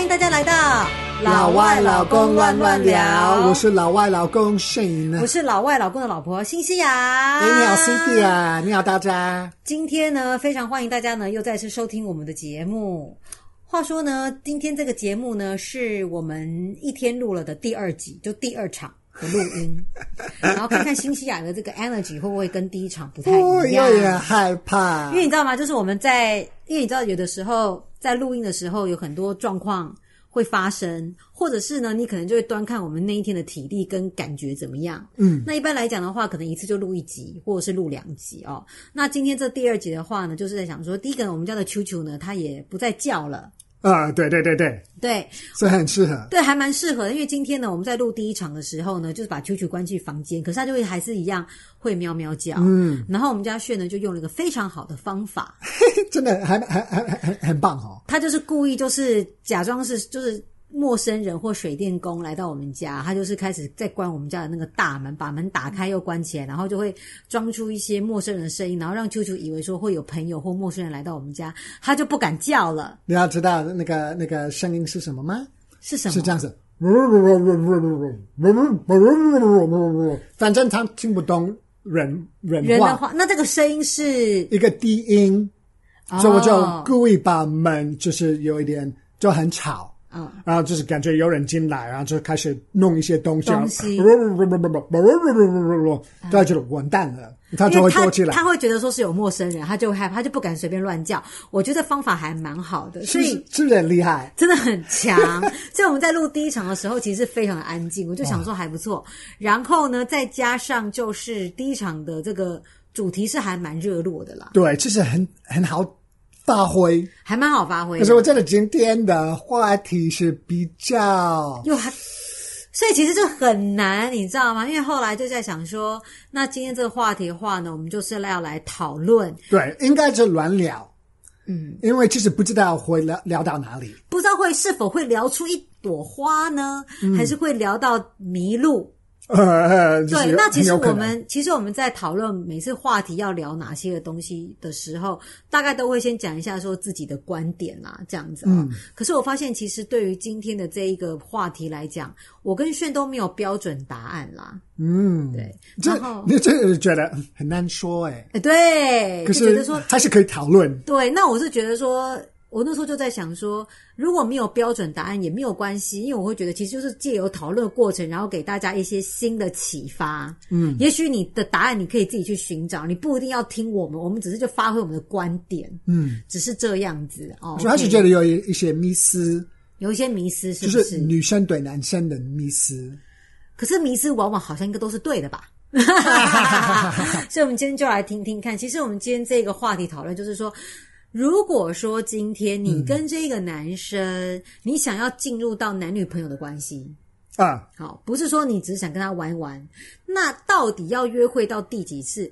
欢迎大家来到老外老公乱乱聊。我是老外老公 Shane，我是老外老公的老婆新西亚。哎，你好，Cynthia，你好，大家。今天呢，非常欢迎大家呢，又再次收听我们的节目。话说呢，今天这个节目呢，是我们一天录了的第二集，就第二场的录音，然后看看新西亚的这个 energy 会不会跟第一场不太一样。我有点害怕，因为你知道吗？就是我们在，因为你知道有的时候在录音的时候有很多状况会发生，或者是呢，你可能就会端看我们那一天的体力跟感觉怎么样。嗯，那一般来讲的话，可能一次就录一集，或者是录两集哦。那今天这第二集的话呢，就是在想说，第一个我们家的球球呢，它也不再叫了。啊，对对对对对，所以很适合，对，还蛮适合的。因为今天呢，我们在录第一场的时候呢，就是把球球关进房间，可是它就会还是一样会喵喵叫。嗯，然后我们家炫呢就用了一个非常好的方法，真的还还还还很很棒哦。他就是故意就是假装是就是。陌生人或水电工来到我们家，他就是开始在关我们家的那个大门，把门打开又关起来，然后就会装出一些陌生人的声音，然后让啾啾以为说会有朋友或陌生人来到我们家，他就不敢叫了。你要知道那个那个声音是什么吗？是什么？是这样子，反正他听不懂人人话，人的话。那这个声音是一个低音，所以我就故意把门就是有一点就很吵。嗯，然后就是感觉有人进来，然后就开始弄一些东西，东西，大家觉得完蛋了，他就会躲起来。他会觉得说是有陌生人，他就害怕，他就不敢随便乱叫。我觉得方法还蛮好的，所以是不是很厉害？真的很强。所以我们在录第一场的时候，其实非常的安静，我就想说还不错。然后呢，再加上就是第一场的这个主题是还蛮热络的啦。对，其实很很好。发挥。还蛮好发挥，可是我真的今天的话题是比较又还，所以其实就很难，你知道吗？因为后来就在想说，那今天这个话题的话呢，我们就是要来讨论，对，应该是乱聊，嗯，因为其实不知道会聊聊到哪里，不知道会是否会聊出一朵花呢，嗯、还是会聊到迷路。呃，对，那其实我们其实我们在讨论每次话题要聊哪些的东西的时候，大概都会先讲一下说自己的观点啦，这样子。嗯，可是我发现，其实对于今天的这一个话题来讲，我跟炫都没有标准答案啦。嗯，对。然后你这你觉得很难说哎、欸？哎，对。可是觉得说还是可以讨论。对，那我是觉得说。我那时候就在想说，如果没有标准答案也没有关系，因为我会觉得其实就是借由讨论的过程，然后给大家一些新的启发。嗯，也许你的答案你可以自己去寻找，你不一定要听我们，我们只是就发挥我们的观点。嗯，只是这样子哦。主要是觉得有一一些迷思，有一些迷思是不是？就是女生对男生的迷思。可是迷思往往好像应该都是对的吧？所以，我们今天就来听听看。其实，我们今天这个话题讨论就是说。如果说今天你跟这个男生，嗯、你想要进入到男女朋友的关系啊，好，不是说你只是想跟他玩一玩，那到底要约会到第几次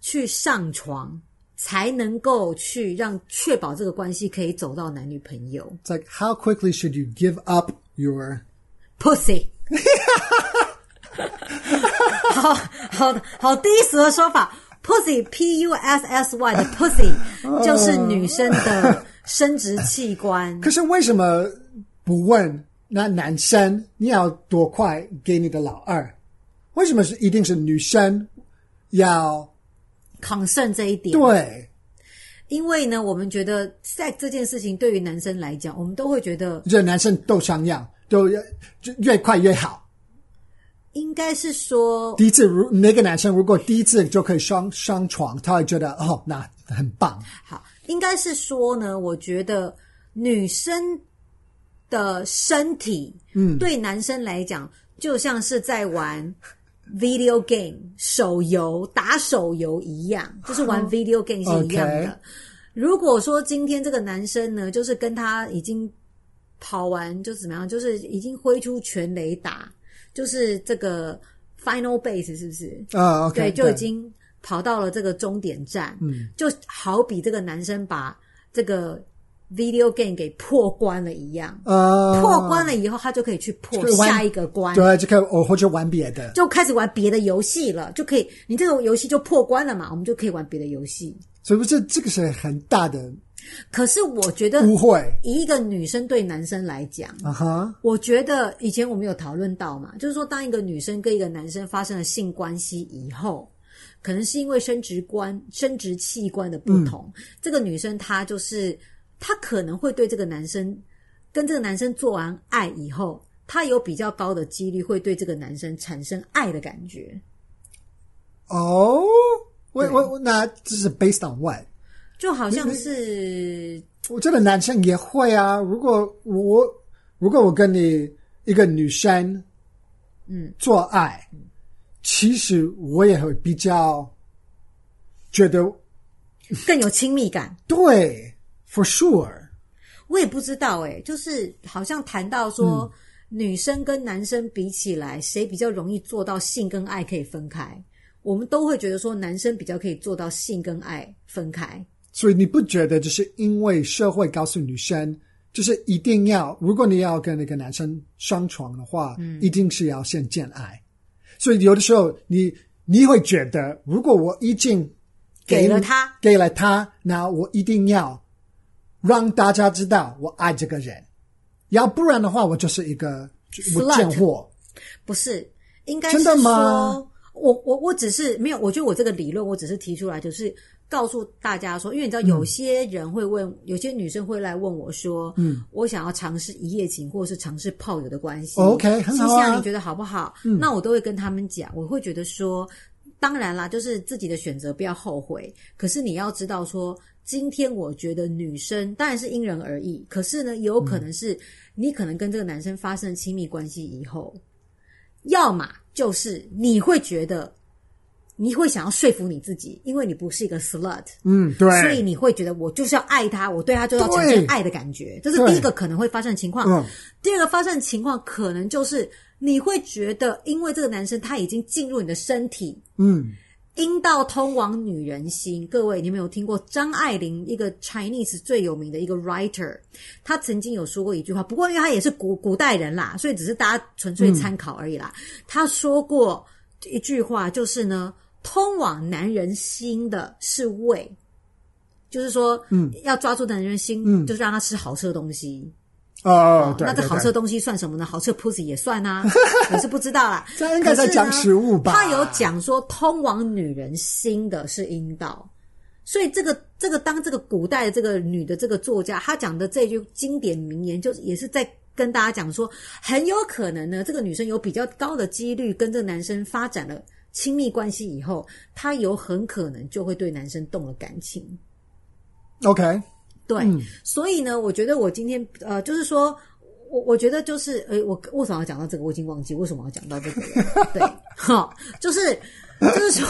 去上床，才能够去让确保这个关系可以走到男女朋友？It's like how quickly should you give up your pussy？好好好低俗的说法。Pussy, P U S S Y 的 Pussy 就是女生的生殖器官。可是为什么不问那男生你要多快给你的老二？为什么是一定是女生要 concern 这一点？对，因为呢，我们觉得 sex 这件事情对于男生来讲，我们都会觉得，这男生都想要，都要就越快越好。应该是说，第一次如那个男生如果第一次就可以上上床，他会觉得哦，那很棒。好，应该是说呢，我觉得女生的身体，嗯，对男生来讲，就像是在玩 video game 手游，打手游一样，就是玩 video game 是一样的。Okay. 如果说今天这个男生呢，就是跟他已经跑完，就怎么样，就是已经挥出全雷打。就是这个 final base 是不是？啊、oh, 对，就已经跑到了这个终点站。嗯，就好比这个男生把这个 video game 给破关了一样。啊，破关了以后，他就可以去破下一个关。对，就可以哦，或者玩别的，就开始玩别的游戏了。就可以，你这个游戏就破关了嘛，我们就可以玩别的游戏。所以不是这个是很大的可是我觉得不会，以一个女生对男生来讲，啊哈，我觉得以前我们有讨论到嘛，就是说当一个女生跟一个男生发生了性关系以后，可能是因为生殖观、生殖器官的不同，嗯、这个女生她就是她可能会对这个男生跟这个男生做完爱以后，她有比较高的几率会对这个男生产生爱的感觉。哦，我我那这是 based on what？就好像是，我觉得男生也会啊。如果我如果我跟你一个女生，嗯，做爱，嗯，其实我也会比较觉得更有亲密感。对，for sure。我也不知道诶，就是好像谈到说，嗯，女生跟男生比起来，谁比较容易做到性跟爱可以分开？我们都会觉得说，男生比较可以做到性跟爱分开。所以你不觉得，就是因为社会告诉女生，就是一定要，如果你要跟那个男生上床的话，嗯，一定是要先见爱。所以有的时候你，你你会觉得，如果我已经给，给了他，给了他，那我一定要让大家知道我爱这个人，要不然的话，我就是一个我贱货。不是，应该是，真的吗？我我我只是没有，我觉得我这个理论，我只是提出来，就是。告诉大家说，因为你知道，有些人会问，嗯、有些女生会来问我说：“嗯，我想要尝试一夜情，或者是尝试炮友的关系。” OK，很好啊。你觉得好不好？嗯，那我都会跟他们讲，我会觉得说，当然啦，就是自己的选择，不要后悔。可是你要知道说，今天我觉得女生当然是因人而异，可是呢，有可能是你可能跟这个男生发生亲密关系以后，要么就是你会觉得。你会想要说服你自己，因为你不是一个 slut，嗯，对，所以你会觉得我就是要爱他，我对他就要产生爱的感觉，这是第一个可能会发生的情况。嗯，第二个发生的情况可能就是你会觉得，因为这个男生他已经进入你的身体，嗯，阴道通往女人心。各位，你有没有听过张爱玲一个 Chinese 最有名的一个 writer？她曾经有说过一句话，不过因为她也是古古代人啦，所以只是大家纯粹参考而已啦。嗯，他说过一句话，就是呢。通往男人心的是胃，就是说，嗯，要抓住男人心，嗯，就是让他吃好吃的东西。哦，那这好吃的东西算什么呢？好吃的 pussy 也算啊，我是不知道啦。这应该在讲食物吧？他有讲说，通往女人心的是阴道，所以这个这个当这个古代的这个女的这个作家，她讲的这句经典名言，就是也是在跟大家讲说，很有可能呢，这个女生有比较高的几率跟这个男生发展了。亲密关系以后，她有很可能就会对男生动了感情。OK，对，嗯、所以呢，我觉得我今天呃，就是说我我觉得就是，诶，我为什么要讲到这个？我已经忘记为什么要讲到这个了。对，好，就是就是说，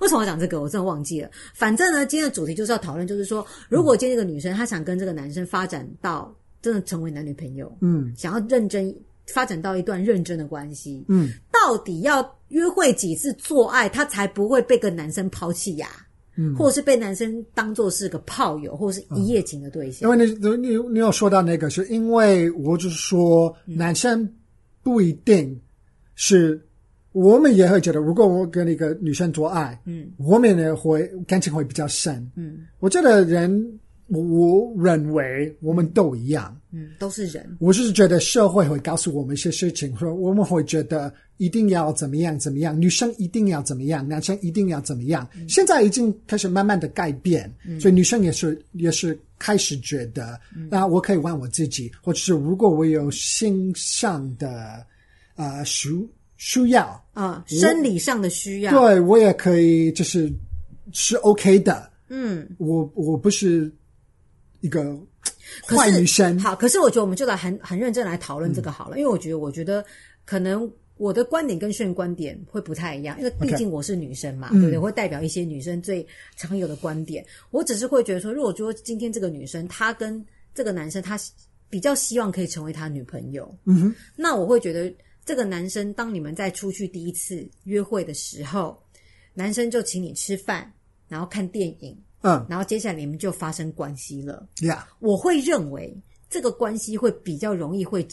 为什么要讲这个？我真的忘记了。反正呢，今天的主题就是要讨论，就是说，如果今天这个女生她想跟这个男生发展到真的成为男女朋友，嗯，想要认真。发展到一段认真的关系，嗯，到底要约会几次做爱，她才不会被个男生抛弃呀？嗯，或者是被男生当做是个炮友，或者是一夜情的对象？因为你你你有说到那个，是因为我就是说，男生不一定是，嗯、我们也会觉得，如果我跟一个女生做爱，嗯，我们也会感情会比较深，嗯，我觉得人。我我认为我们都一样，嗯，都是人。我就是觉得社会会告诉我们一些事情，说我们会觉得一定要怎么样怎么样，女生一定要怎么样，男生一定要怎么样。嗯，现在已经开始慢慢的改变，嗯，所以女生也是也是开始觉得，那，嗯，我可以玩我自己，或者是如果我有心上的呃需需要啊，生理上的需要，对我也可以，就是是 OK 的。嗯，我我不是。一个坏女生，好，可是我觉得我们就来很很认真来讨论这个好了，嗯、因为我觉得，我觉得可能我的观点跟炫观点会不太一样，因为毕竟我是女生嘛，Okay. 对不对？会代表一些女生最常有的观点。嗯、我只是会觉得说，如果说今天这个女生她跟这个男生，他比较希望可以成为他女朋友，嗯哼，那我会觉得这个男生当你们在出去第一次约会的时候，男生就请你吃饭，然后看电影。嗯，然后接下来你们就发生关系了。Yeah，我会认为这个关系会比较容易会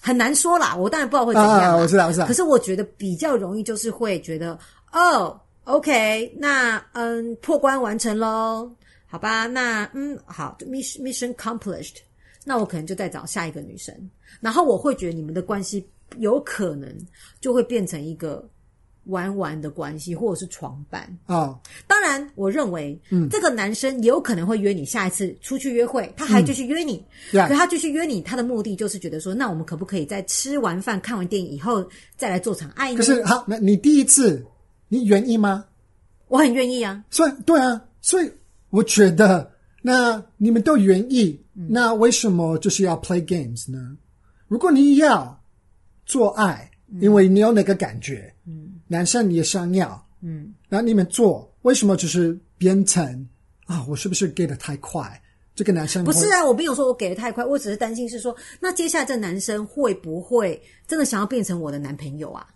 很难说啦。我当然不知道会怎样啊，我知道，我知道。可是我觉得比较容易就是会觉得，哦，OK，那嗯，破关完成喽。好吧，那嗯，好，mission mission accomplished，那我可能就再找下一个女生，然后我会觉得你们的关系有可能就会变成一个。玩玩的关系，或者是床伴啊。Oh. 当然，我认为，嗯，这个男生也有可能会约你下一次出去约会，他还继续约你。对、嗯，可他继续约你，他的目的就是觉得说，那我们可不可以在吃完饭、看完电影以后再来做场爱呢？可是，好，那你第一次，你愿意吗？我很愿意啊。所以，对啊，所以我觉得，那你们都愿意，嗯，那为什么就是要 play games 呢？如果你要做爱，因为你有那个感觉，嗯。男生也想要，嗯，然后你们做，为什么就是变成啊？我是不是给的太快？这个男生不是啊，我没有说我给的太快，我只是担心是说，那接下来这男生会不会真的想要变成我的男朋友啊？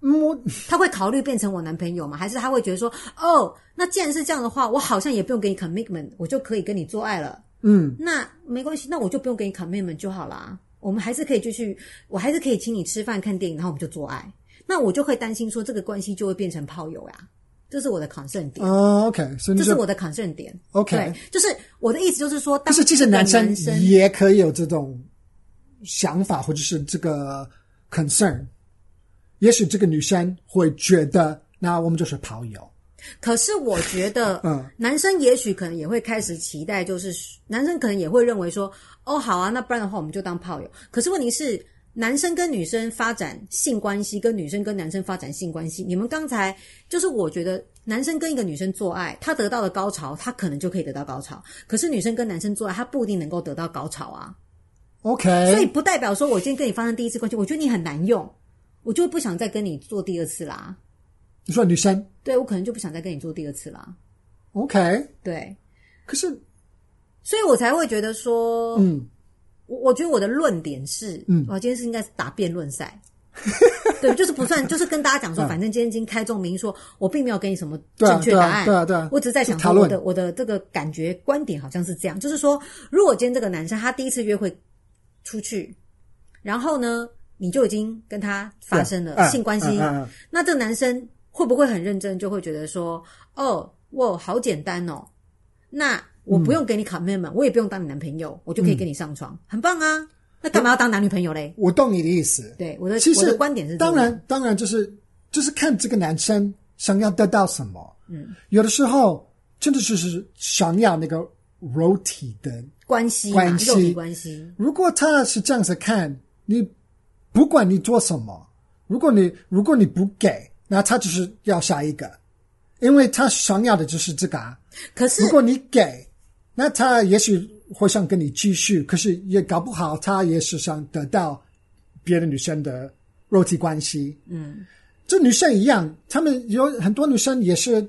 嗯，他会考虑变成我男朋友吗？还是他会觉得说，哦，那既然是这样的话，我好像也不用给你 commitment，我就可以跟你做爱了。嗯，那没关系，那我就不用给你 commitment 就好啦。我们还是可以继续，我还是可以请你吃饭、看电影，然后我们就做爱。那我就会担心说，这个关系就会变成炮友呀，这是我的 concern 点。哦，OK，所以这是我的 concern 点。OK，对，就是我的意思，就是说，但是其实男生也可以有这种想法，或者是这个 concern。也许这个女生会觉得，那我们就是炮友。可是我觉得，嗯，男生也许可能也会开始期待，就是男生可能也会认为说，哦，好啊，那不然的话，我们就当炮友。可是问题是。男生跟女生发展性关系，跟女生跟男生发展性关系，你们刚才就是我觉得男生跟一个女生做爱，他得到的高潮，他可能就可以得到高潮。可是女生跟男生做爱，他不一定能够得到高潮啊。OK，所以不代表说我今天跟你发生第一次关系，我觉得你很难用，我就不想再跟你做第二次啦。你说女生？对，我可能就不想再跟你做第二次啦。OK，对。可是，所以我才会觉得说，嗯。我我觉得我的论点是，嗯，我今天是应该是打辩论赛，对，就是不算，就是跟大家讲说，反正今天已经开宗明说，我并没有给你什么正确答案，对啊，对啊，我只是在想说，我的我的这个感觉观点好像是这样，就是说，如果今天这个男生他第一次约会出去，然后呢，你就已经跟他发生了性关系，那这个男生会不会很认真，就会觉得说，哦，哇，好简单哦，那。我不用给你 commitment，嗯，我也不用当你男朋友，我就可以跟你上床，嗯，很棒啊！那干嘛要当男女朋友嘞？我懂你的意思。对，我的其实我的观点是，当然，当然就是就是看这个男生想要得到什么。嗯，有的时候真的就是想要那个肉体的关系，关系，肉体关系。如果他是这样子看，你不管你做什么，如果你如果你不给，那他就是要下一个，因为他想要的就是这个啊。可是如果你给。那他也许会想跟你继续，可是也搞不好他也是想得到别的女生的肉体关系。嗯，这女生一样，他们有很多女生也是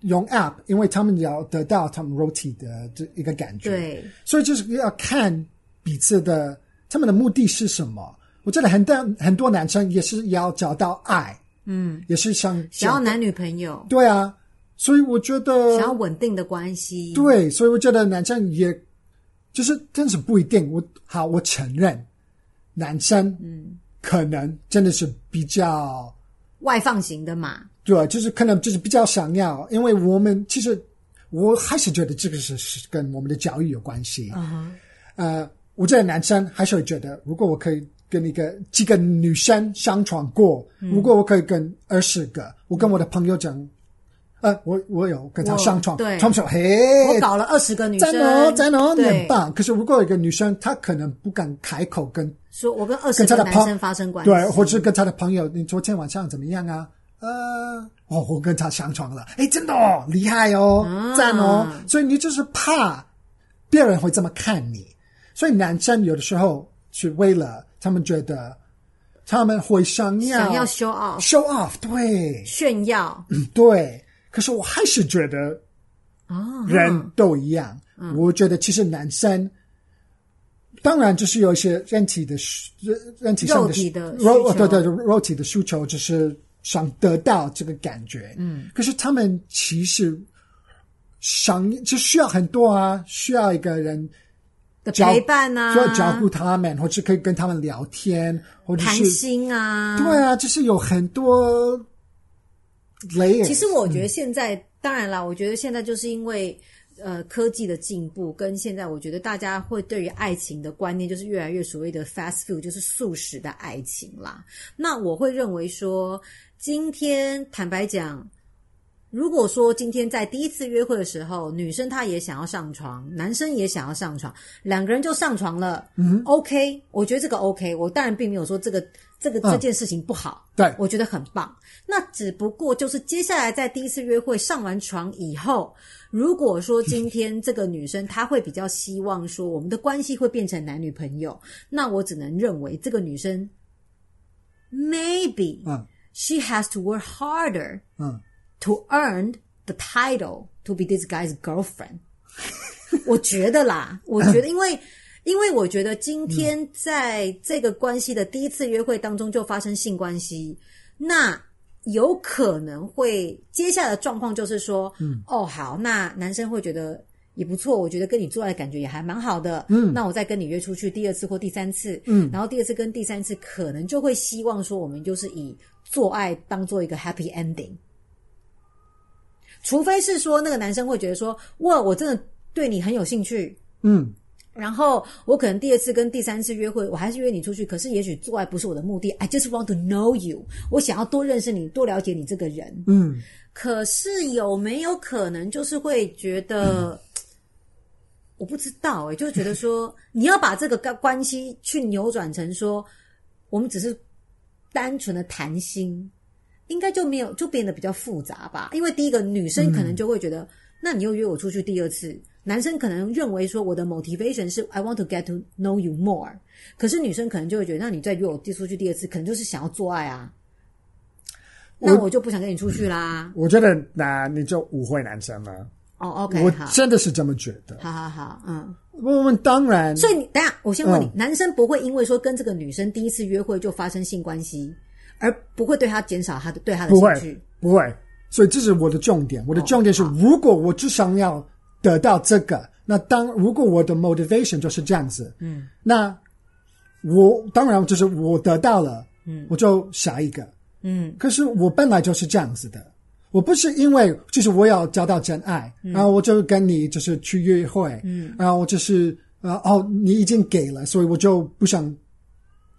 用 App，因为他们要得到他们肉体的这一个感觉。对，所以就是要看彼此的他们的目的是什么。我觉得很多很多男生也是要找到爱，嗯，也是想想要男女朋友。对啊。所以我觉得想要稳定的关系，对，所以我觉得男生也就是真是不一定。我好，我承认男生嗯，可能真的是比较外放型的嘛。对，就是可能就是比较想要，因为我们其实我还是觉得这个是是跟我们的教育有关系。嗯哼，呃，我觉得男生还是会觉得，如果我可以跟一个几个女生上床过，嗯，如果我可以跟二十个，我跟我的朋友讲。呃，我我有跟他上床，对，床上嘿，我搞了二十个女生，在哦，在哦，你很棒。可是如果有一个女生，她可能不敢开口跟说，我跟二十个男生发生关系，对，或者是跟她的朋友，你昨天晚上怎么样啊？呃，哦，我跟他上床了，哎，真的哦，厉害哦，赞哦。所以你就是怕别人会这么看你，所以男生有的时候是为了他们觉得他们会想要想要 show off，show off，对，炫耀，嗯，对。可是我还是觉得，啊，人都一样。我觉得其实男生，当然就是有一些人体的、人体上的肉，对对，肉体的需求，就是想得到这个感觉。嗯，可是他们其实想就需要很多啊，需要一个人的陪伴啊，需要照顾他们，或者可以跟他们聊天，或者是谈心啊，对啊，就是有很多。其实我觉得现在当然啦，我觉得现在就是因为呃科技的进步，跟现在我觉得大家会对于爱情的观念就是越来越所谓的 fast food，就是速食的爱情啦。那我会认为说，今天坦白讲。如果说今天在第一次约会的时候，女生她也想要上床，男生也想要上床，两个人就上床了，嗯，OK，我觉得这个 OK，我当然并没有说这个这个这件事情不好，嗯、对，我觉得很棒。那只不过就是接下来在第一次约会上完床以后，如果说今天这个女生她会比较希望说我们的关系会变成男女朋友，那我只能认为这个女生 maybe，嗯，she has to work harder，嗯。To earn the title to be this guy's girlfriend，我觉得啦，我觉得因为因为我觉得今天在这个关系的第一次约会当中就发生性关系，那有可能会接下来的状况就是说，嗯，哦好，那男生会觉得也不错，我觉得跟你做爱的感觉也还蛮好的，嗯，那我再跟你约出去第二次或第三次，嗯，然后第二次跟第三次可能就会希望说我们就是以做爱当做一个 happy ending。除非是说那个男生会觉得说，哇，我真的对你很有兴趣，嗯，然后我可能第二次跟第三次约会，我还是约你出去，可是也许做爱不是我的目的，I just want to know you，我想要多认识你，多了解你这个人，嗯，可是有没有可能就是会觉得，嗯、我不知道诶、欸，就是觉得说你要把这个关关系去扭转成说，我们只是单纯的谈心。应该就没有，就变得比较复杂吧。因为第一个女生可能就会觉得，嗯、那你又约我出去第二次，男生可能认为说我的 motivation 是 I want to get to know you more，可是女生可能就会觉得，那你再约我出去第二次，可能就是想要做爱啊。那我就不想跟你出去啦。我觉得那你就误会男生了。哦、oh,，OK，我真的是这么觉得。好好好，嗯，我们当然。所以你等下，我先问你，嗯、男生不会因为说跟这个女生第一次约会就发生性关系？而不会对他减少他的对他的兴趣，不会，不会。所以这是我的重点。我的重点是，如果我只想要得到这个，哦、那当如果我的 motivation 就是这样子，嗯，那我当然就是我得到了，嗯，我就下一个，嗯。可是我本来就是这样子的，我不是因为就是我要找到真爱，嗯、然后我就跟你就是去约会，嗯，然后我就是呃哦，你已经给了，所以我就不想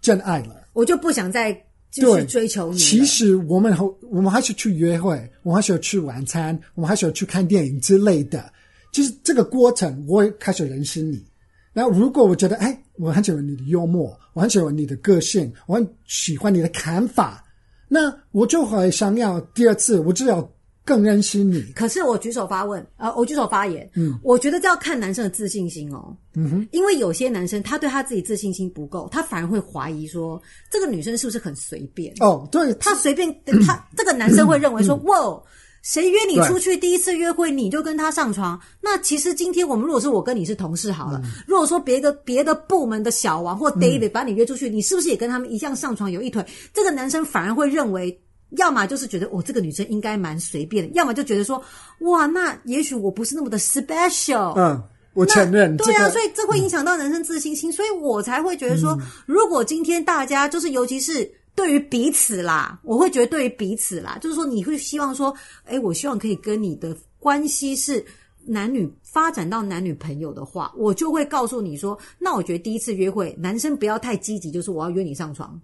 真爱了，我就不想再。对，追求你。其实我们我们还是去约会，我们还是要去晚餐，我们还是要去看电影之类的。其实这个过程，我也开始认识你。然后，如果我觉得，哎，我很喜欢你的幽默，我很喜欢你的个性，我很喜欢你的看法，那我就会想要第二次，我就要。更认识你。可是我举手发问，呃，我举手发言。嗯，我觉得这要看男生的自信心哦。嗯哼，因为有些男生他对他自己自信心不够，他反而会怀疑说这个女生是不是很随便。哦，对，他随便，他这个男生会认为说，哇，谁约你出去第一次约会你就跟他上床？那其实今天我们如果说我跟你是同事好了，如果说别的别的部门的小王或 David 把你约出去，你是不是也跟他们一样上床有一腿？这个男生反而会认为。要么就是觉得我、哦、这个女生应该蛮随便的，要么就觉得说哇，那也许我不是那么的 special。嗯，我承认。对啊，这个、所以这会影响到男生自信心，嗯、所以我才会觉得说，嗯、如果今天大家就是，尤其是对于彼此啦，我会觉得对于彼此啦，就是说你会希望说，诶，我希望可以跟你的关系是男女发展到男女朋友的话，我就会告诉你说，那我觉得第一次约会，男生不要太积极，就是我要约你上床。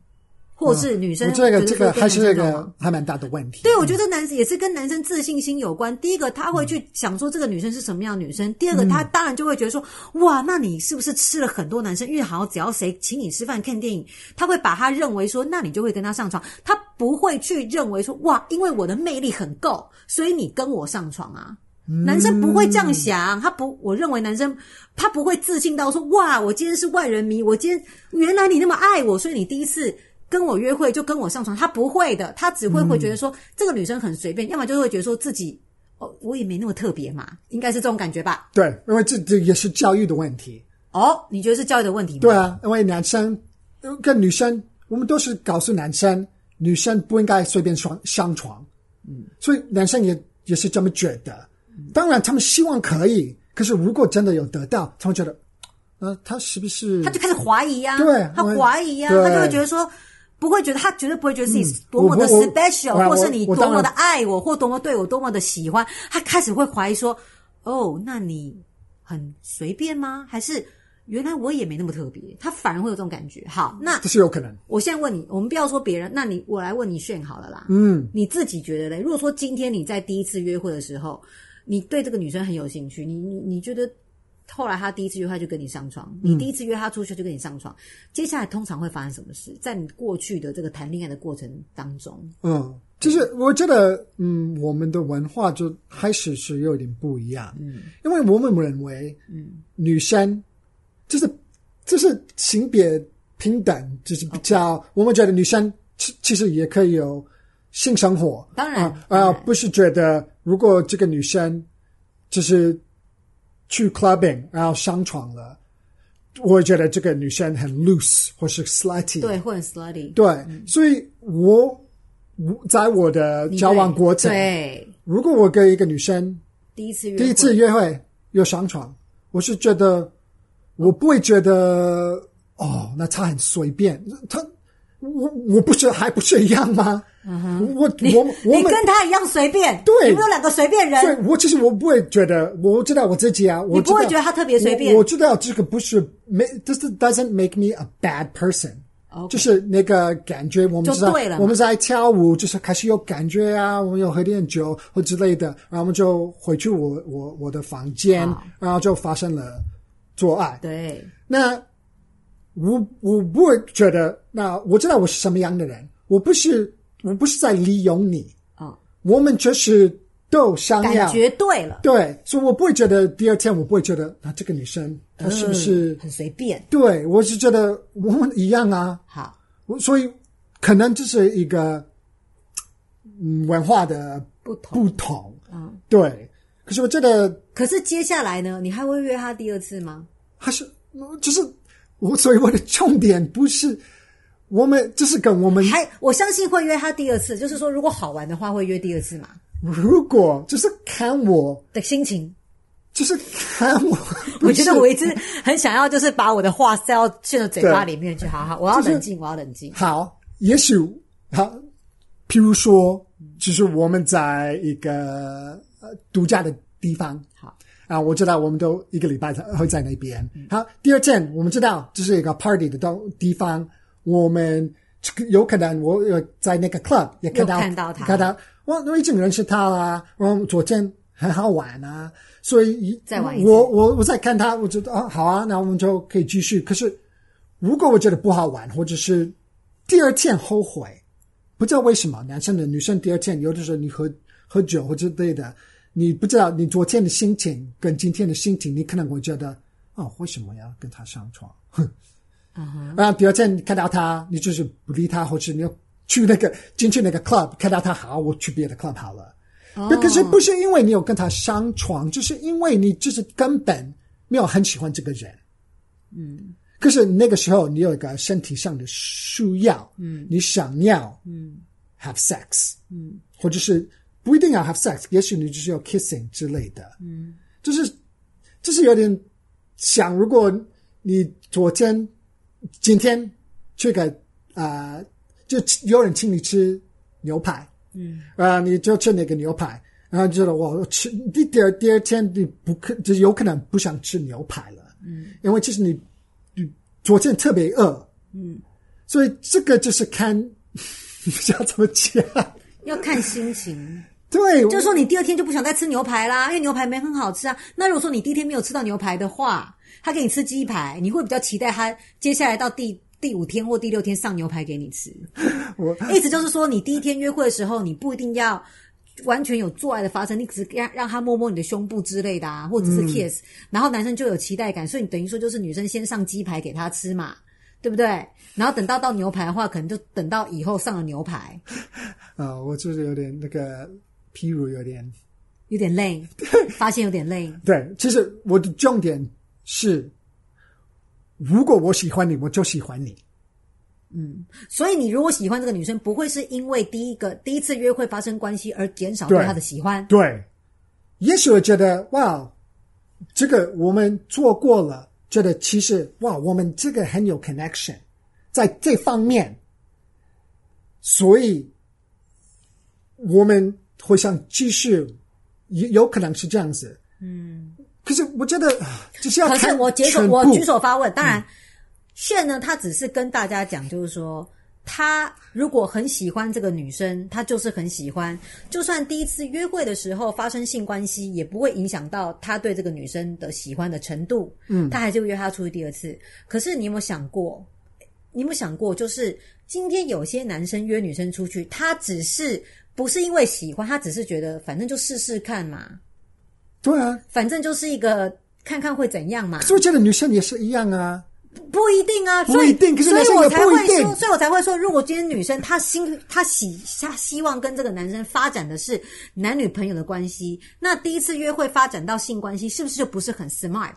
或是女生，这个这个还是一个还蛮大的问题。对，我觉得男生也是跟男生自信心有关。第一个，他会去想说这个女生是什么样的女生；第二个，他当然就会觉得说，哇，那你是不是吃了很多男生？因为好像只要谁请你吃饭看电影，他会把他认为说，那你就会跟他上床。他不会去认为说，哇，因为我的魅力很够，所以你跟我上床啊。男生不会这样想，他不，我认为男生他不会自信到说，哇，我今天是万人迷，我今天原来你那么爱我，所以你第一次。跟我约会就跟我上床，他不会的，他只会会觉得说、嗯、这个女生很随便，要么就会觉得说自己哦，我也没那么特别嘛，应该是这种感觉吧？对，因为这这也是教育的问题。哦，你觉得是教育的问题吗？对啊，因为男生跟女生，我们都是告诉男生，女生不应该随便上上床，嗯，所以男生也也是这么觉得。当然，他们希望可以，可是如果真的有得到，他们觉得，呃，他是不是？他就开始怀疑呀、啊，对，他怀疑呀、啊，他就会觉得说。不会觉得他绝对不会觉得自己多么的 special，、嗯、或是你多么的爱我，或多么对我多么的喜欢。他开始会怀疑说：“哦，那你很随便吗？还是原来我也没那么特别？”他反而会有这种感觉。好，那这是有可能。我现在问你，我们不要说别人，那你我来问你炫好了啦。嗯，你自己觉得嘞？如果说今天你在第一次约会的时候，你对这个女生很有兴趣，你你你觉得？后来他第一次约会就跟你上床，你第一次约他出去就跟你上床，嗯、接下来通常会发生什么事？在你过去的这个谈恋爱的过程当中，嗯，就是我觉得，嗯，我们的文化就开始是有点不一样，嗯，因为我们认为，嗯，女生就是就是性别平等，就是比较，Okay. 我们觉得女生其其实也可以有性生活，当然，啊、不是觉得如果这个女生就是。去 clubbing，然后上床了，我觉得这个女生很 loose 或是 slutty，对，或者 slutty，对，嗯、所以我我在我的交往过程，对，如果我跟一个女生第一次约第一次约会又上床，我是觉得我不会觉得哦，那她很随便，她我我不是还不是一样吗？我我我你跟他一样随便，对，你们有两个随便人。对，我其实我不会觉得，我知道我自己啊，我你不会觉得他特别随便。我，我知道这个不是没，这是 doesn't make me a bad person。就是那个感觉，我们就对了。我们在跳舞，就是开始有感觉啊，我们有喝点酒或之类的，然后我们就回去我我我的房间，然后就发生了做爱。对，那我我不会觉得，那我知道我是什么样的人，我不是。我不是在利用你啊，哦、我们就是都想要感觉对了，对，所以我不会觉得第二天我不会觉得啊，这个女生她是不是、嗯、很随便？对，我是觉得我们一样啊。好，我所以可能这是一个嗯文化的不同不同，嗯，对。可是我觉得，可是接下来呢，你还会约她第二次吗？还是就是我，所以我的重点不是。我们就是跟我们还，我相信会约他第二次，就是说如果好玩的话会约第二次嘛。如果就是看我的心情，就是看我。我觉得我一直很想要，就是把我的话塞到现在嘴巴里面去。好好，我要冷静，我要冷静。好，也许好，譬如说，就是我们在一个呃度假的地方，好啊，我知道我们都一个礼拜会在那边。好，第二天我们知道这是一个 party 的地方。我们有可能，我有在那个 club 也看到看到他，看到我我已经认识他了。我昨天很好玩啊，所以再玩一我我我在看他，我觉得啊好啊，那我们就可以继续。可是如果我觉得不好玩，或者是第二天后悔，不知道为什么，男生的女生第二天有的时候你喝喝酒或者之类的，你不知道你昨天的心情跟今天的心情，你可能会觉得啊、哦，为什么要跟他上床？哼。嗯哼，然后第二天看到他，你就是不理他，或者你要去那个进去那个 club 看到他，好，我去别的 club 好了。哦，可是不是因为你有跟他上床，就是因为你就是根本没有很喜欢这个人。嗯，可是那个时候你有一个身体上的需要，嗯，你想要，嗯，have sex，嗯，或者是不一定要 have sex，也许你就是要 kissing 之类的，嗯，就是就是有点想，如果你昨天。今天去个啊、呃，就有人请你吃牛排，嗯，啊、呃，你就吃那个牛排，然后觉得我吃第第二第二天你不可就有可能不想吃牛排了，嗯，因为其实你你昨天特别饿，嗯，所以这个就是看你 不知道怎么讲，要看心情，对，就是说你第二天就不想再吃牛排啦，因为牛排没很好吃啊。那如果说你第一天没有吃到牛排的话，他给你吃鸡排，你会比较期待他接下来到第第五天或第六天上牛排给你吃。我意思就是说，你第一天约会的时候，你不一定要完全有做爱的发生，你只是让让他摸摸你的胸部之类的啊，或者是 kiss，、嗯、然后男生就有期待感，所以你等于说就是女生先上鸡排给他吃嘛，对不对？然后等到到牛排的话，可能就等到以后上了牛排。啊、哦，我就是有点那个，譬如有点有点累，发现有点累。对，其实我的重点。是，如果我喜欢你，我就喜欢你。嗯，所以你如果喜欢这个女生，不会是因为第一个第一次约会发生关系而减少对她的喜欢。对，对，也许我觉得哇，这个我们做过了，觉得其实哇，我们这个很有 connection，在这方面，所以我们会像继续，有有可能是这样子。嗯，可是我觉得 就是要看。可是我举手，我举手发问。当然，炫、嗯、呢，他只是跟大家讲，就是说。他如果很喜欢这个女生，他就是很喜欢。就算第一次约会的时候发生性关系，也不会影响到他对这个女生的喜欢的程度。嗯，他还是会约她出去第二次。可是你有没有想过？你有没有想过，就是今天有些男生约女生出去，他只是不是因为喜欢，他只是觉得反正就试试看嘛。对啊，反正就是一个看看会怎样嘛。所以这个女生也是一样啊。不一定啊，不一定，所以，所以我才会说，所以我才会说，如果今天女生她心她喜她希望跟这个男生发展的是男女朋友的关系，那第一次约会发展到性关系，是不是就不是很 smart？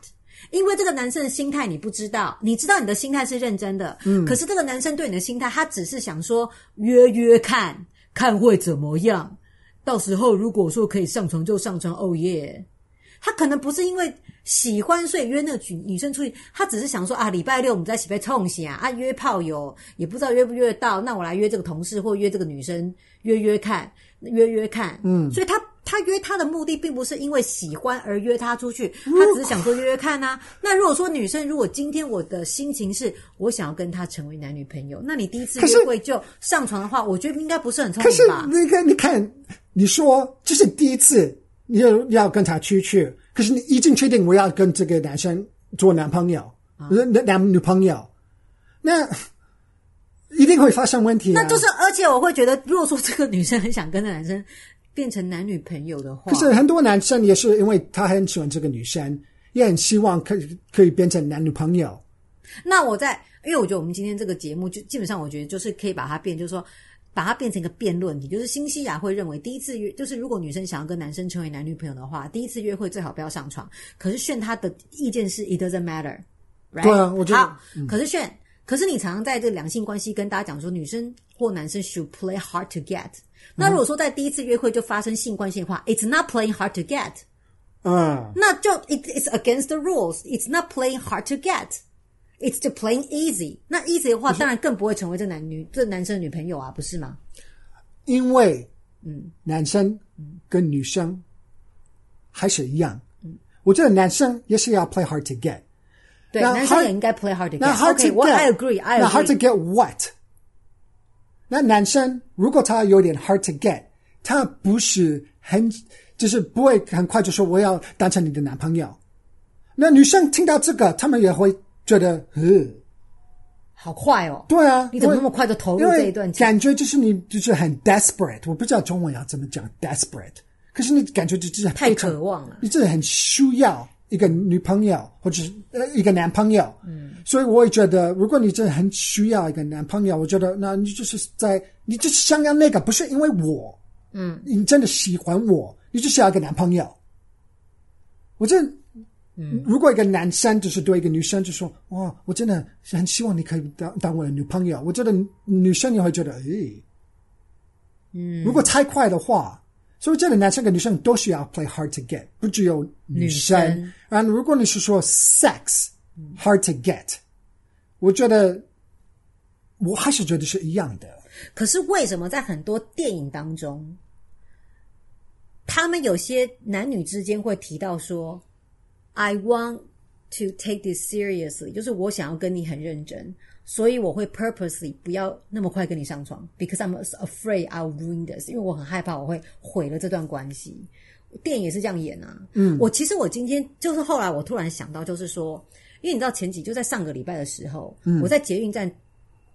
因为这个男生的心态你不知道，你知道你的心态是认真的，嗯，可是这个男生对你的心态，他只是想说约约看看会怎么样，到时候如果说可以上床就上床，哦耶，他可能不是因为。喜欢，所以约那个女生出去，他只是想说啊，礼拜六我们在一起被冲洗啊，啊约炮友也不知道约不约得到，那我来约这个同事或约这个女生约约看，约约看，嗯，所以他他约他的目的并不是因为喜欢而约他出去，他只是想说约约看啊。那如果说女生如果今天我的心情是我想要跟他成为男女朋友，那你第一次约会就上床的话，我觉得应该不是很聪明吧？那个你看，你说这是第一次，你要要跟他出去。可是你已经确定我要跟这个男生做男朋友，男、啊、男女朋友，那一定会发生问题、啊。那就是，而且我会觉得，如果说这个女生很想跟那男生变成男女朋友的话，可是很多男生也是因为他很喜欢这个女生，也很希望可以可以变成男女朋友。那我在，因为我觉得我们今天这个节目就基本上，我觉得就是可以把它变，就是说。把它变成一个辩论题，就是新西亚会认为第一次约，就是如果女生想要跟男生成为男女朋友的话，第一次约会最好不要上床。可是炫他的意见是 it doesn't matter，right? 对啊，我觉得好。嗯、可是炫，可是你常常在这个两性关系跟大家讲说，女生或男生 should play hard to get。那如果说在第一次约会就发生性关系的话、嗯、，it's not playing hard to get。嗯，那就 it is against the rules。It's not playing hard to get。It's to playing easy。那 easy 的话，当然更不会成为这男女这男生的女朋友啊，不是吗？因为，嗯，男生跟女生还是一样。嗯，我觉得男生也是要 play hard to get。对，男生也应该 play hard to get。OK，我 I agree。I agree。那 hard to get what？那男生如果他有点 hard to get，他不是很，就是不会很快就说我要当成你的男朋友。那女生听到这个，他们也会。觉得，呃，好快哦！对啊，你怎么那么快就投入这一段？感觉就是你就是很 desperate，我不知道中文要怎么讲 desperate，可是你感觉就是太渴望了，你真的很需要一个女朋友或者是呃一个男朋友。嗯，所以我也觉得，如果你真的很需要一个男朋友，我觉得那你就是在你就是想要那个，不是因为我，嗯，你真的喜欢我，你就是要一个男朋友。我真。嗯，如果一个男生就是对一个女生就说：“哇，我真的很希望你可以当当我的女朋友。”我觉得女生也会觉得，诶，嗯，如果太快的话，所以这里男生跟女生都需要 play hard to get，不只有女生。然后，如果你是说 sex hard to get，我觉得我还是觉得是一样的。可是为什么在很多电影当中，他们有些男女之间会提到说？I want to take this seriously，就是我想要跟你很认真，所以我会 purposely 不要那么快跟你上床，because I'm afraid I'll ruin this，因为我很害怕我会毁了这段关系。电影也是这样演啊。嗯，我其实我今天就是后来我突然想到，就是说，因为你知道前几就在上个礼拜的时候，嗯，我在捷运站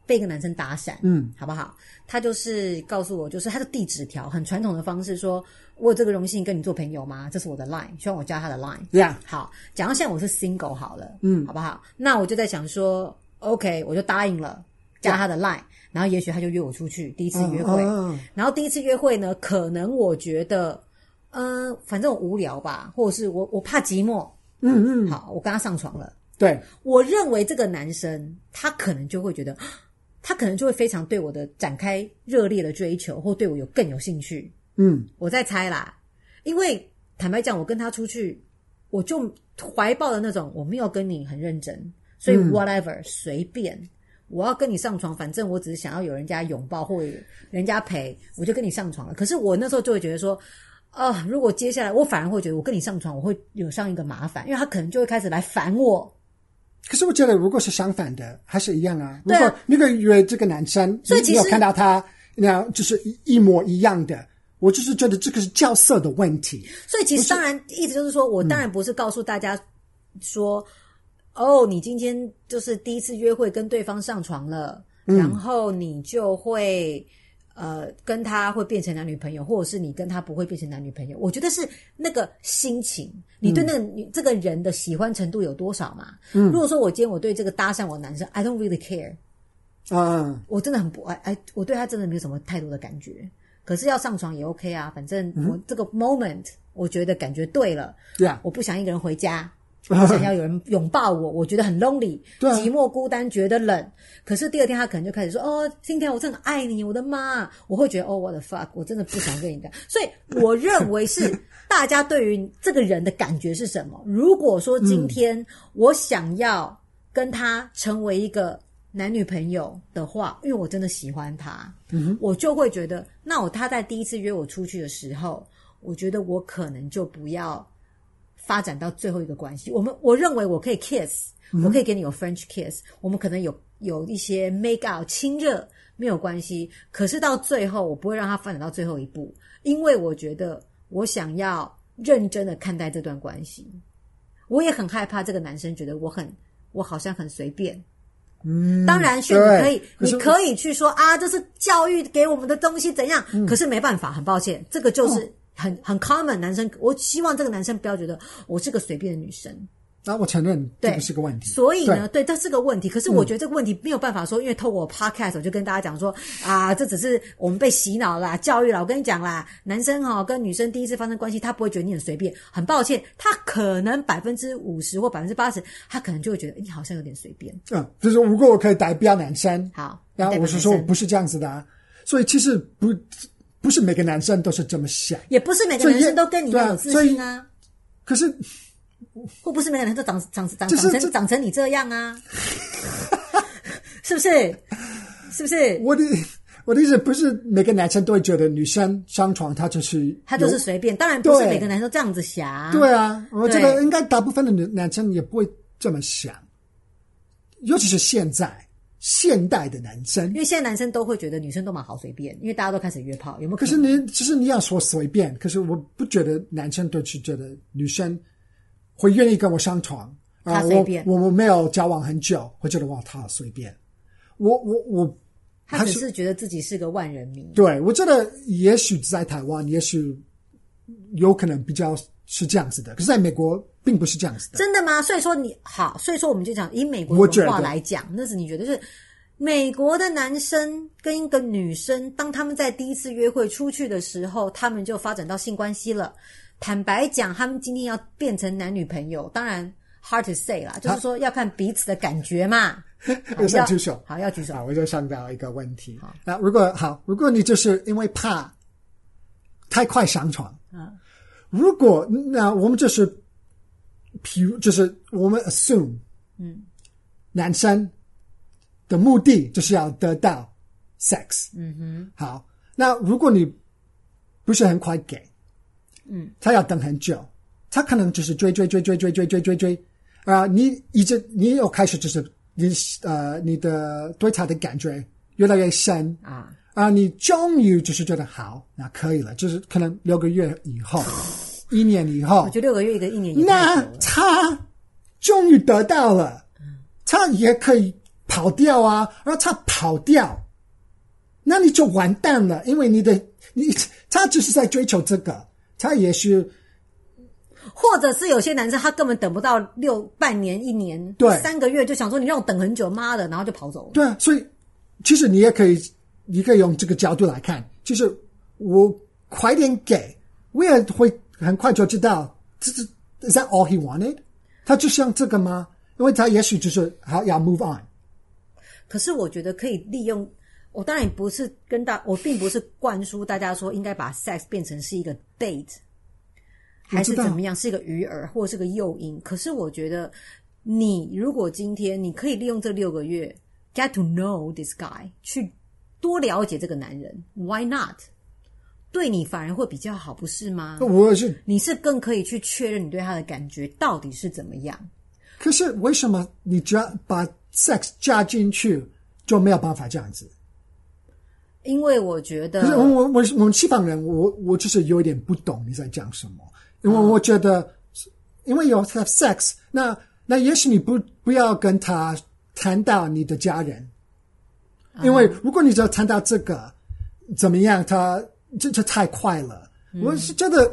被一个男生打闪，嗯，好不好？他就是告诉我，就是他的递纸条，很传统的方式说。我有这个荣幸跟你做朋友吗？这是我的 line，希望我加他的 line。好，假如现在我是 single 好了，嗯，好不好？那我就在想说，OK，我就答应了加他的 line，Yeah. 然后也许他就约我出去第一次约会。Uh, uh, uh. 然后第一次约会呢，可能我觉得，嗯、呃，反正我无聊吧，或者是我我怕寂寞，嗯嗯，好，我跟他上床了。对，我认为这个男生他可能就会觉得，他可能就会非常对我的展开热烈的追求，或对我有更有兴趣。嗯，我在猜啦，因为坦白讲，我跟他出去，我就怀抱的那种，我没有跟你很认真，所以 whatever、嗯、随便，我要跟你上床，反正我只是想要有人家拥抱或者人家陪，我就跟你上床了。可是我那时候就会觉得说，啊、呃，如果接下来我反而会觉得我跟你上床，我会有上一个麻烦，因为他可能就会开始来烦我。可是我觉得，如果是相反的，还是一样啊。如果那个约这个男生，所以其实你有看到他那样就是一模一样的。我就是觉得这个是角色的问题，所以其实当然意思就是说，我当然不是告诉大家说，嗯、哦，你今天就是第一次约会跟对方上床了，嗯、然后你就会呃跟他会变成男女朋友，或者是你跟他不会变成男女朋友。我觉得是那个心情，你对那个女、嗯、这个人的喜欢程度有多少嘛？嗯，如果说我今天我对这个搭讪我的男生，I don't really care，啊，我真的很不爱，哎，我对他真的没有什么太多的感觉。可是要上床也 OK 啊，反正我这个 moment 我觉得感觉对了，对啊，我不想一个人回家，我想要有人拥抱我，我觉得很 lonely，寂寞孤单，觉得冷。可是第二天他可能就开始说：“哦，今天我真的爱你，我的妈！”我会觉得：“哦，what the fuck，我真的不想跟你讲。”所以我认为是大家对于这个人的感觉是什么？如果说今天我想要跟他成为一个。男女朋友的话，因为我真的喜欢他，嗯，我就会觉得，那我他在第一次约我出去的时候，我觉得我可能就不要发展到最后一个关系。我们我认为我可以 kiss，嗯，我可以给你有 French kiss，我们可能有有一些 make out 亲热没有关系。可是到最后，我不会让它发展到最后一步，因为我觉得我想要认真的看待这段关系。我也很害怕这个男生觉得我很我好像很随便。嗯，当然，选你可以，你可以去说啊，这是教育给我们的东西，怎样？嗯、可是没办法，很抱歉，这个就是很、哦、很 common。男生，我希望这个男生不要觉得我是个随便的女生。那、啊、我承认这不是个问题，所以呢，对，这是个问题。可是我觉得这个问题没有办法说，嗯、因为透过 podcast 我就跟大家讲说啊，这只是我们被洗脑啦、教育了。我跟你讲啦，男生哈、哦、跟女生第一次发生关系，他不会觉得你很随便。很抱歉，他可能百分之五十或百分之八十，他可能就会觉得你好像有点随便。嗯，就是如果我可以代表男生，好，然后我是说我不是这样子的，啊，所以其实不不是每个男生都是这么想，也不是每个男生都跟你一样有自信啊。可是。或不是每个人都长长长长成长成你这样啊？是不是？是不是？我的我的意思不是每个男生都会觉得女生上床他就是他就是随便，当然不是每个男生都这样子想。对啊，我觉得应该大部分的男男生也不会这么想，尤其是现在现代的男生，因为现在男生都会觉得女生都蛮好随便，因为大家都开始约炮，有没有可？可是你其实你要说随便，可是我不觉得男生都是觉得女生。会愿意跟我上床啊？我我们没有交往很久，会觉得哇，他好随便。我我我，他只是觉得自己是个万人迷。对，我觉得也许在台湾，也许有可能比较是这样子的，可是在美国并不是这样子的。真的吗？所以说你好，所以说我们就讲以美国文化来讲，那是你觉得是美国的男生跟一个女生，当他们在第一次约会出去的时候，他们就发展到性关系了。坦白讲，他们今天要变成男女朋友，当然 hard to say 啦，就是说要看彼此的感觉嘛。举手，好，要举手。我就想到一个问题。好，那如果好，如果你就是因为怕太快上床，嗯，如果那我们就是，譬如就是我们 assume，嗯，男生的目的就是要得到 sex，嗯哼，好，那如果你不是很快给。嗯，他要等很久，他可能就是追追追追追追追追追，啊、呃，你一直你又开始就是你呃你的对他的感觉越来越深。啊啊、呃，你终于就是觉得好，那可以了，就是可能六个月以后，一年以后，我觉得六个月一个一年以后，那他终于得到了，他也可以跑掉啊，然后他跑掉，那你就完蛋了，因为你的你他就是在追求这个。他也是，或者是有些男生，他根本等不到六半年、一年、对三个月，就想说你让我等很久，妈的，然后就跑走了。对啊，所以其实你也可以，你可以用这个角度来看，就是我快点给，我也会很快就知道，这是 Is that all he wanted？他就像这个吗？因为他也许就是好要 move on。可是我觉得可以利用。我当然不是跟大，我并不是灌输大家说应该把 sex 变成是一个 date，还是怎么样，是一个鱼饵或是个诱因。可是我觉得，你如果今天你可以利用这六个月 get to know this guy，去多了解这个男人，Why not？对你反而会比较好，不是吗？我是，你是更可以去确认你对他的感觉到底是怎么样。可是为什么你只要把 sex 加进去就没有办法这样子？因为我觉得，我我我我们西方人，我我就是有一点不懂你在讲什么。因为我觉得，嗯、因为有 have sex，那那也许你不不要跟他谈到你的家人，嗯、因为如果你只要谈到这个怎么样，他这这太快了。嗯、我是觉得，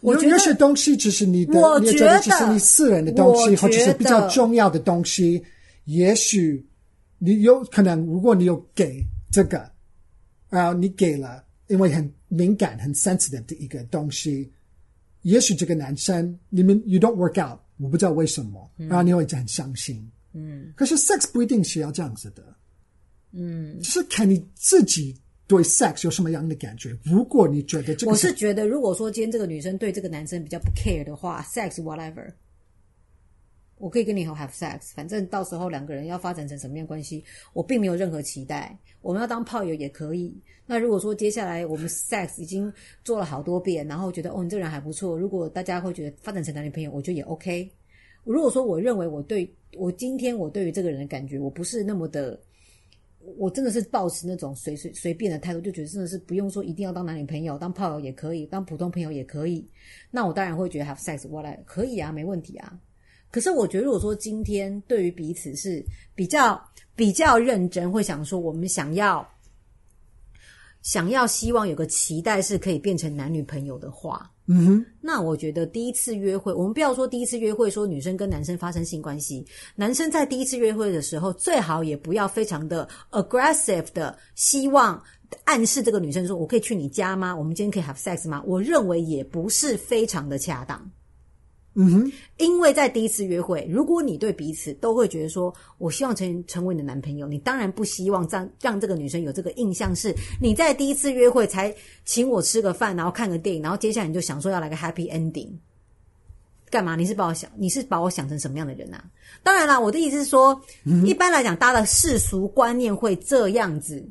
我觉得有些东西只是你的，我觉得你觉得只是你私人的东西，或者是比较重要的东西，也许。你有可能，如果你有给这个，然后你给了，因为很敏感、很 sensitive 的一个东西，也许这个男生你们 you don't work out，我不知道为什么，然后你会很伤心。嗯，可是 sex 不一定是要这样子的。嗯，就是看你自己对 sex 有什么样的感觉。如果你觉得这个，我是觉得，如果说今天这个女生对这个男生比较不 care 的话，sex whatever。我可以跟你好 have sex，反正到时候两个人要发展成什么样关系，我并没有任何期待。我们要当炮友也可以。那如果说接下来我们 sex 已经做了好多遍，然后觉得哦你这个人还不错，如果大家会觉得发展成男女朋友，我觉得也 OK。如果说我认为我对我今天我对于这个人的感觉，我不是那么的，我真的是抱持那种随随随便的态度，就觉得真的是不用说一定要当男女朋友，当炮友也可以，当普通朋友也可以。那我当然会觉得 have sex what I 可以啊，没问题啊。可是我觉得，如果说今天对于彼此是比较比较认真，会想说我们想要想要希望有个期待是可以变成男女朋友的话，嗯哼，那我觉得第一次约会，我们不要说第一次约会说女生跟男生发生性关系，男生在第一次约会的时候，最好也不要非常的 aggressive 的希望暗示这个女生说：“我可以去你家吗？我们今天可以 have sex 吗？”我认为也不是非常的恰当。嗯哼，因为在第一次约会，如果你对彼此都会觉得说，我希望成成为你的男朋友，你当然不希望让让这个女生有这个印象是你在第一次约会才请我吃个饭，然后看个电影，然后接下来你就想说要来个 happy ending，干嘛？你是把我想你是把我想成什么样的人啊？当然啦，我的意思是说，嗯、一般来讲，大家的世俗观念会这样子，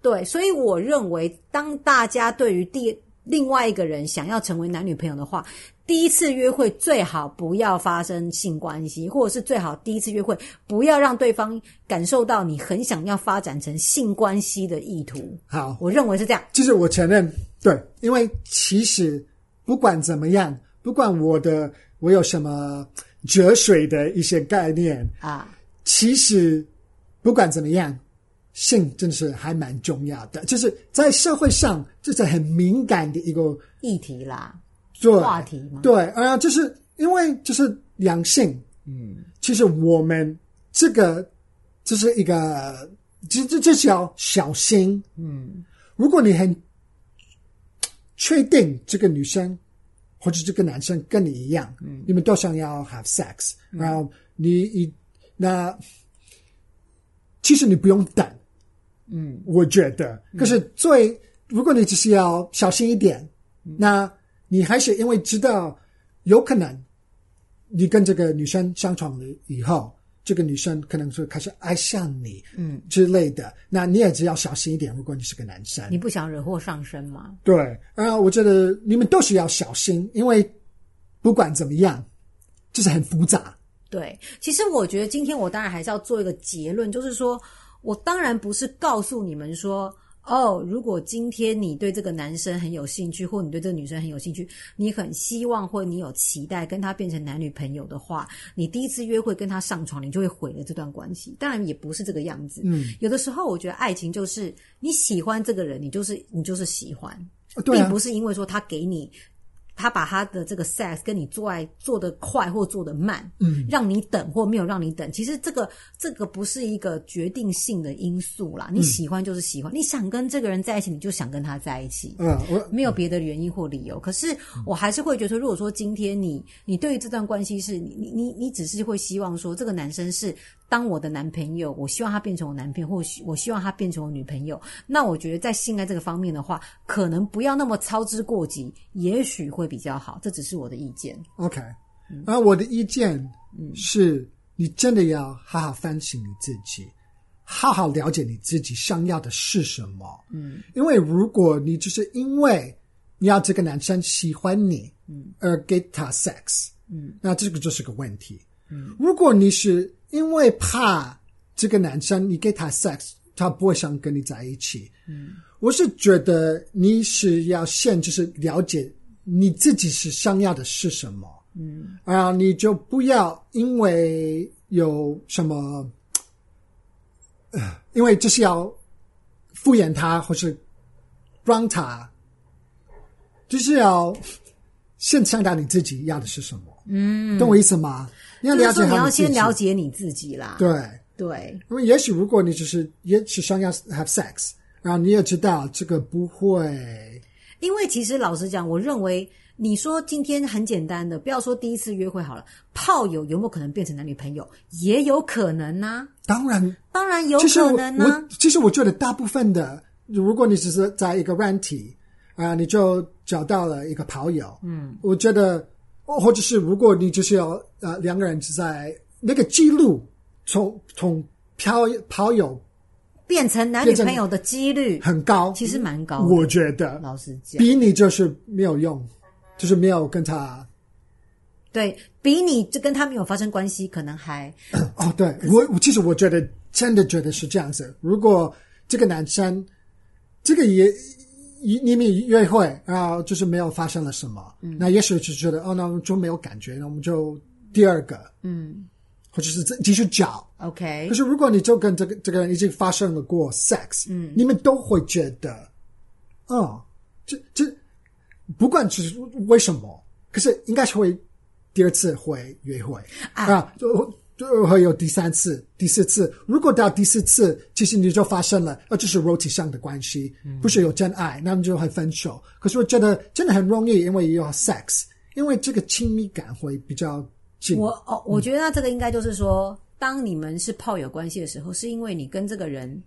对，所以我认为，当大家对于第另外一个人想要成为男女朋友的话，第一次约会最好不要发生性关系，或者是最好第一次约会不要让对方感受到你很想要发展成性关系的意图。好，我认为是这样。就是我承认，对，因为其实不管怎么样，不管我的我有什么哲学的一些概念啊，其实不管怎么样。性真的是还蛮重要的，就是在社会上这是很敏感的一个议题啦，对话题嘛。对，啊，就是因为就是两性，嗯，其实我们这个就是一个，这这这是要小心，嗯，如果你很确定这个女生或者这个男生跟你一样，嗯，你们都想要 have sex，嗯，然后你一那其实你不用等。嗯，我觉得，可是最，嗯、如果你只是要小心一点，嗯、那你还是因为知道有可能你跟这个女生相处了以后，这个女生可能是开始爱上你，嗯之类的，嗯、那你也只要小心一点。如果你是个男生，你不想惹祸上身吗？对，啊，我觉得你们都是要小心，因为不管怎么样，就是很复杂。对，其实我觉得今天我当然还是要做一个结论，就是说。我当然不是告诉你们说，哦，如果今天你对这个男生很有兴趣，或你对这个女生很有兴趣，你很希望或你有期待跟他变成男女朋友的话，你第一次约会跟他上床，你就会毁了这段关系。当然也不是这个样子。嗯，有的时候我觉得爱情就是你喜欢这个人，你就是你就是喜欢，并不是因为说他给你。他把他的这个 sex 跟你做爱做得快或做得慢，嗯，让你等或没有让你等，其实这个这个不是一个决定性的因素啦。你喜欢就是喜欢，嗯、你想跟这个人在一起，你就想跟他在一起，嗯，我没有别的原因或理由。可是我还是会觉得说，如果说今天你你对于这段关系是你你你你只是会希望说这个男生是。当我的男朋友，我希望他变成我男朋友，或许我希望他变成我女朋友。那我觉得在性爱这个方面的话，可能不要那么操之过急，也许会比较好。这只是我的意见。OK，而，我的意见是，你真的要好好反省你自己，好好了解你自己想要的是什么。嗯，因为如果你就是因为你要这个男生喜欢你，嗯，而给他 sex，嗯，那这个就是个问题。嗯，如果你是因为怕这个男生你给他 sex，他不会想跟你在一起，嗯，我是觉得你是要先就是了解你自己是想要的是什么。嗯，啊，你就不要因为有什么，呃，因为就是要敷衍他，或是帮他，就是要先想到你自己要的是什么。嗯，懂我意思吗？你要了解，你要先了解你自己啦。对对，因为也许如果你只是也只想要 have sex，然后你也知道这个不会，因为其实老实讲，我认为。你说今天很简单的，不要说第一次约会好了，炮友有没有可能变成男女朋友？也有可能呢、啊。当然，当然有可能呢、啊。其实我觉得大部分的，如果你只是在一个软体啊，你就找到了一个炮友，嗯，我觉得，或者是如果你就是要呃两个人是在那个记录从从炮炮友变成男女朋友的几率很高，其实蛮高。我觉得，老实讲，比你就是没有用。就是没有跟他，对，比你就跟他没有发生关系，可能还 哦，对我我其实我觉得真的觉得是这样子。如果这个男生这个也一你们约会，然后就是没有发生了什么，嗯，那也许就觉得哦，那我们就没有感觉，那我们就第二个，嗯，或者是继续找，OK。可是如果你就跟这个这个人已经发生了过 sex，嗯，你们都会觉得，哦，这这。不管是为什么，可是应该是会第二次会约会啊，就会有第三次、第四次。如果到第四次，其实你就发生了，那，就是肉体上的关系，不是有真爱，那么就会分手。可是我觉得真的很容易，因为有 sex，因为这个亲密感会比较近。我哦，我觉得那这个应该就是说，嗯，当你们是炮友关系的时候，是因为你跟这个人。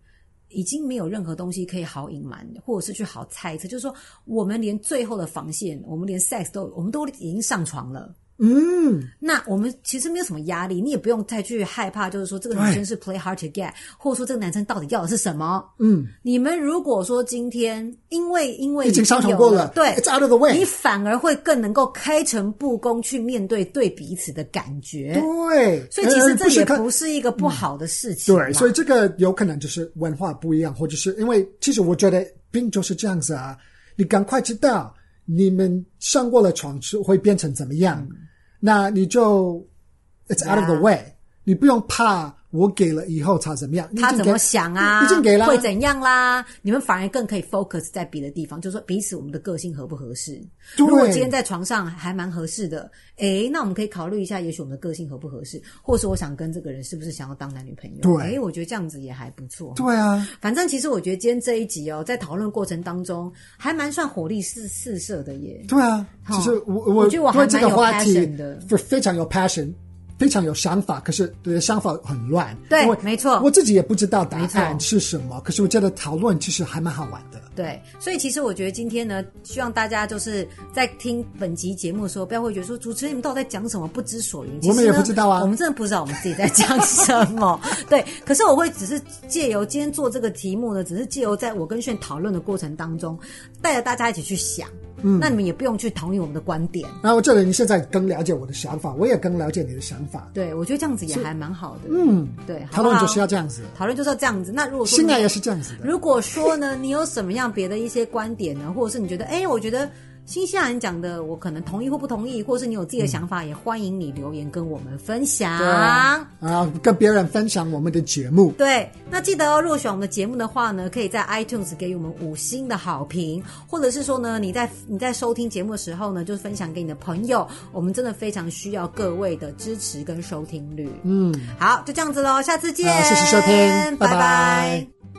已经没有任何东西可以好隐瞒，或者是去好猜测。就是说，我们连最后的防线，我们连 sex 都，我们都已经上床了。嗯，那我们其实没有什么压力，你也不用再去害怕，就是说这个女生是 play hard to get，或者说这个男生到底要的是什么？嗯，你们如果说今天因为因为已经上床过了，对，It's out of the way，你反而会更能够开诚布公去面对对彼此的感觉。对，所以其实这也不是一个不好的事情。对，所以这个有可能就是文化不一样，或者是因为其实我觉得并就是这样子啊，你赶快知道你们上过了床是会变成怎么样。嗯那你就，It's out of the way，你不用怕。我给了以后他怎么样？他怎么想啊？已经给了，会怎样啦？你们反而更可以 focus 在别的地方，就是说彼此我们的个性合不合适。如果今天在床上还蛮合适的，诶，那我们可以考虑一下，也许我们的个性合不合适，或是我想跟这个人是不是想要当男女朋友？对，诶，我觉得这样子也还不错。对啊，反正其实我觉得今天这一集哦，在讨论过程当中还蛮算火力四四射的耶。对啊，其实我我我觉得我还蛮有 passion 的，非常有 passion。非常有想法，可是你的想法很乱。对，没错，我自己也不知道答案是什么。可是我觉得讨论其实还蛮好玩的。对，所以其实我觉得今天呢，希望大家就是在听本集节目的时候，不要会觉得说主持人你们到底在讲什么，不知所云。我们也不知道啊，我们真的不知道我们自己在讲什么。对，可是我会只是借由今天做这个题目呢，只是借由在我跟炫讨论的过程当中，带着大家一起去想。嗯，那你们也不用去同意我们的观点。那我觉得你现在更了解我的想法，我也更了解你的想法。对，我觉得这样子也还蛮好的。嗯，对，讨论就是要这样子，讨论就是要这样子。那如果说现在也是这样子的，如果说呢，你有什么样别的一些观点呢，或者是你觉得，哎，我觉得。新西兰人讲的，我可能同意或不同意，或是你有自己的想法，嗯、也欢迎你留言跟我们分享。对啊，跟别人分享我们的节目。对，那记得哦，如果喜欢我们的节目的话呢，可以在 iTunes 给予我们五星的好评，或者是说呢，你在你在收听节目的时候呢，就分享给你的朋友。我们真的非常需要各位的支持跟收听率。嗯，好，就这样子喽，下次见。谢谢收听，拜拜。拜拜。